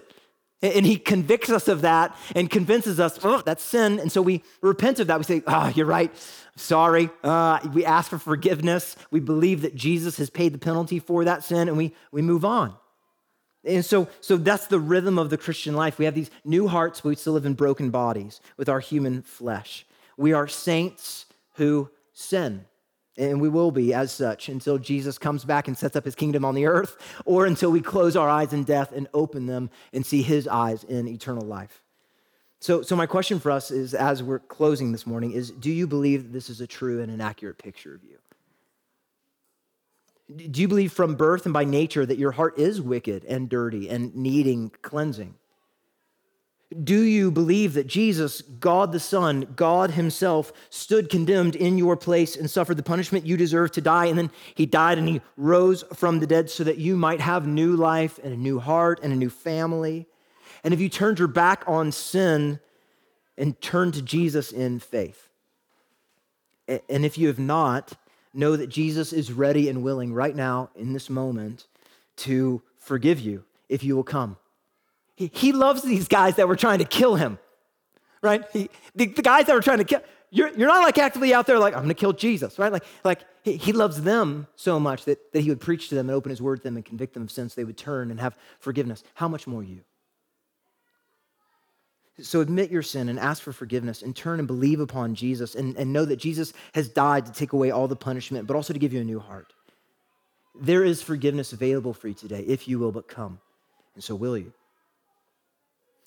S1: And He convicts us of that and convinces us, Oh, that's sin. And so we repent of that. We say, Oh, you're right. Sorry. Uh, we ask for forgiveness. We believe that Jesus has paid the penalty for that sin, and we, we move on. And so, so that's the rhythm of the Christian life. We have these new hearts, but we still live in broken bodies with our human flesh. We are saints who sin. And we will be as such until Jesus comes back and sets up his kingdom on the earth, or until we close our eyes in death and open them and see his eyes in eternal life. So, so my question for us is, as we're closing this morning, is do you believe that this is a true and an accurate picture of you? Do you believe from birth and by nature that your heart is wicked and dirty and needing cleansing? Do you believe that Jesus, God the Son, God Himself, stood condemned in your place and suffered the punishment you deserve to die? And then He died and He rose from the dead so that you might have new life and a new heart and a new family? And if you turned your back on sin and turned to Jesus in faith? And if you have not, know that Jesus is ready and willing right now in this moment to forgive you if you will come. He, he loves these guys that were trying to kill him, right? He, the, the guys that were trying to kill, you're, you're not like actively out there like, I'm gonna kill Jesus, right? Like, like he, he loves them so much that, that he would preach to them and open his word to them and convict them of sins so they would turn and have forgiveness. How much more you? So admit your sin and ask for forgiveness and turn and believe upon Jesus and, and know that Jesus has died to take away all the punishment, but also to give you a new heart. There is forgiveness available for you today if you will but come. And so will you.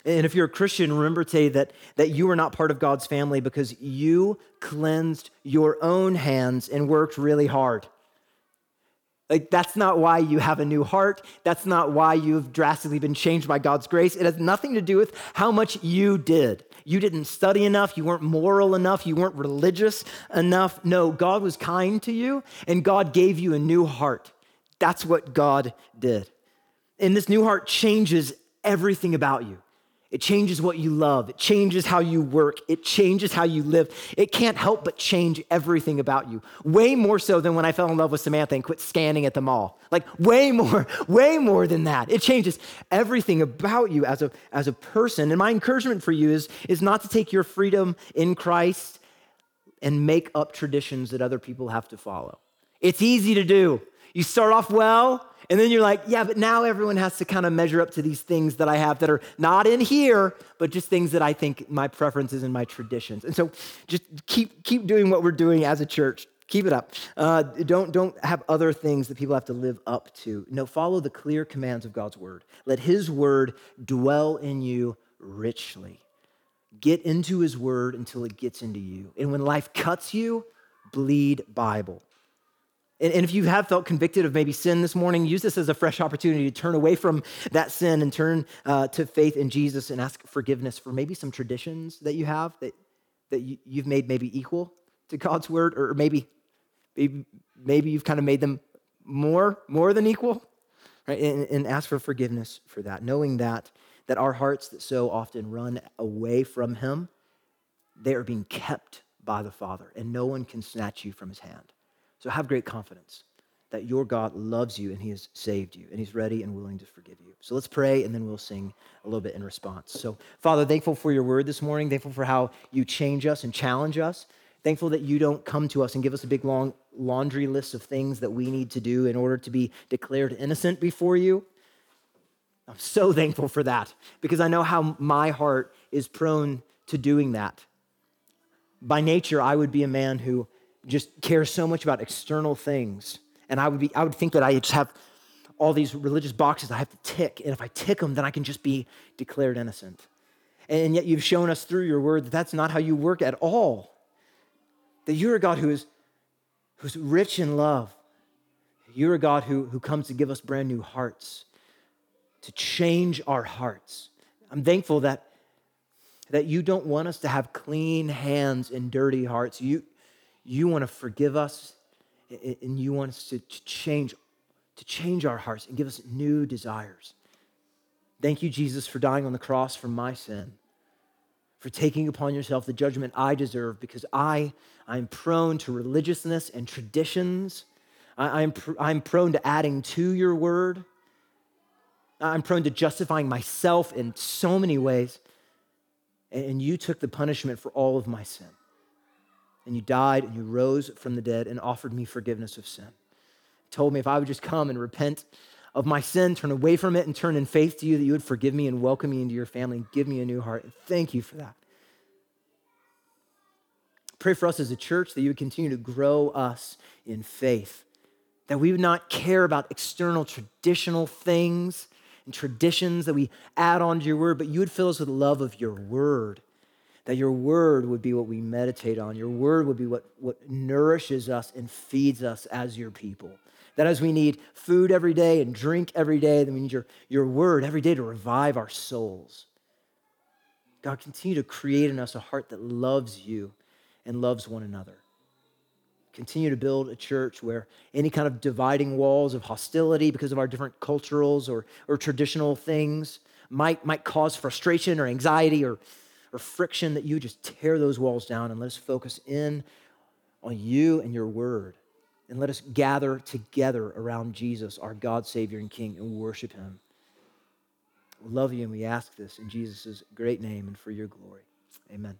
S1: And if you're a Christian, remember today that, that you are not part of God's family because you cleansed your own hands and worked really hard. Like, that's not why you have a new heart. That's not why you've drastically been changed by God's grace. It has nothing to do with how much you did. You didn't study enough. You weren't moral enough. You weren't religious enough. No, God was kind to you and God gave you a new heart. That's what God did. And this new heart changes everything about you. It changes what you love. It changes how you work. It changes how you live. It can't help but change everything about you. Way more so than when I fell in love with Samantha and quit scanning at the mall. Like, way more, way more than that. It changes everything about you as a, as a person. And my encouragement for you is, is not to take your freedom in Christ and make up traditions that other people have to follow. It's easy to do. You start off well, and then you're like, yeah, but now everyone has to kind of measure up to these things that I have that are not in here, but just things that I think my preferences and my traditions. And so just keep, keep doing what we're doing as a church. Keep it up. Uh, don't, don't have other things that people have to live up to. No, follow the clear commands of God's word. Let his word dwell in you richly. Get into his word until it gets into you. And when life cuts you, bleed Bible. And, if you have felt convicted of maybe sin this morning, use this as a fresh opportunity to turn away from that sin and turn uh, to faith in Jesus and ask forgiveness for maybe some traditions that you have that, that you, you've made maybe equal to God's word, or maybe, maybe, maybe you've kind of made them more, more than equal, right? And, and ask for forgiveness for that, knowing that, that our hearts that so often run away from Him, they are being kept by the Father, and no one can snatch you from His hand. So have great confidence that your God loves you and he has saved you and he's ready and willing to forgive you. So let's pray and then we'll sing a little bit in response. So, Father, thankful for your word this morning, thankful for how you change us and challenge us. Thankful that you don't come to us and give us a big long laundry list of things that we need to do in order to be declared innocent before you. I'm so thankful for that because I know how my heart is prone to doing that. By nature, I would be a man who just care so much about external things. And I would, be, I would think that I just have all these religious boxes I have to tick. And if I tick them, then I can just be declared innocent. And yet you've shown us through your word that that's not how you work at all. That you're a God who is who's rich in love. You're a God who, who comes to give us brand new hearts, to change our hearts. I'm thankful that, that you don't want us to have clean hands and dirty hearts. You, you want to forgive us and you want us to change to change our hearts and give us new desires. Thank you Jesus for dying on the cross for my sin. For taking upon yourself the judgment I deserve because I I'm prone to religiousness and traditions. I, am pr- I'm prone to adding to your word. I'm prone to justifying myself in so many ways. And you took the punishment for all of my sin and you died and you rose from the dead and offered me forgiveness of sin. Told me if I would just come and repent of my sin, turn away from it, and turn in faith to you, that you would forgive me and welcome me into your family and give me a new heart. And thank you for that. Pray for us as a church that you would continue to grow us in faith, that we would not care about external traditional things and traditions that we add on to your word, but you would fill us with love of your word that your word would be what we meditate on. Your word would be what, what nourishes us and feeds us as your people. That as we need food every day and drink every day, then we need your, your word every day to revive our souls. God, continue to create in us a heart that loves you and loves one another. Continue to build a church where any kind of dividing walls of hostility because of our different culturals or, or traditional things might, might cause frustration or anxiety or or friction, that you just tear those walls down and let us focus in on you and your word. And let us gather together around Jesus, our God, Savior, and King, and worship him. We love you and we ask this in Jesus' great name and for your glory. Amen.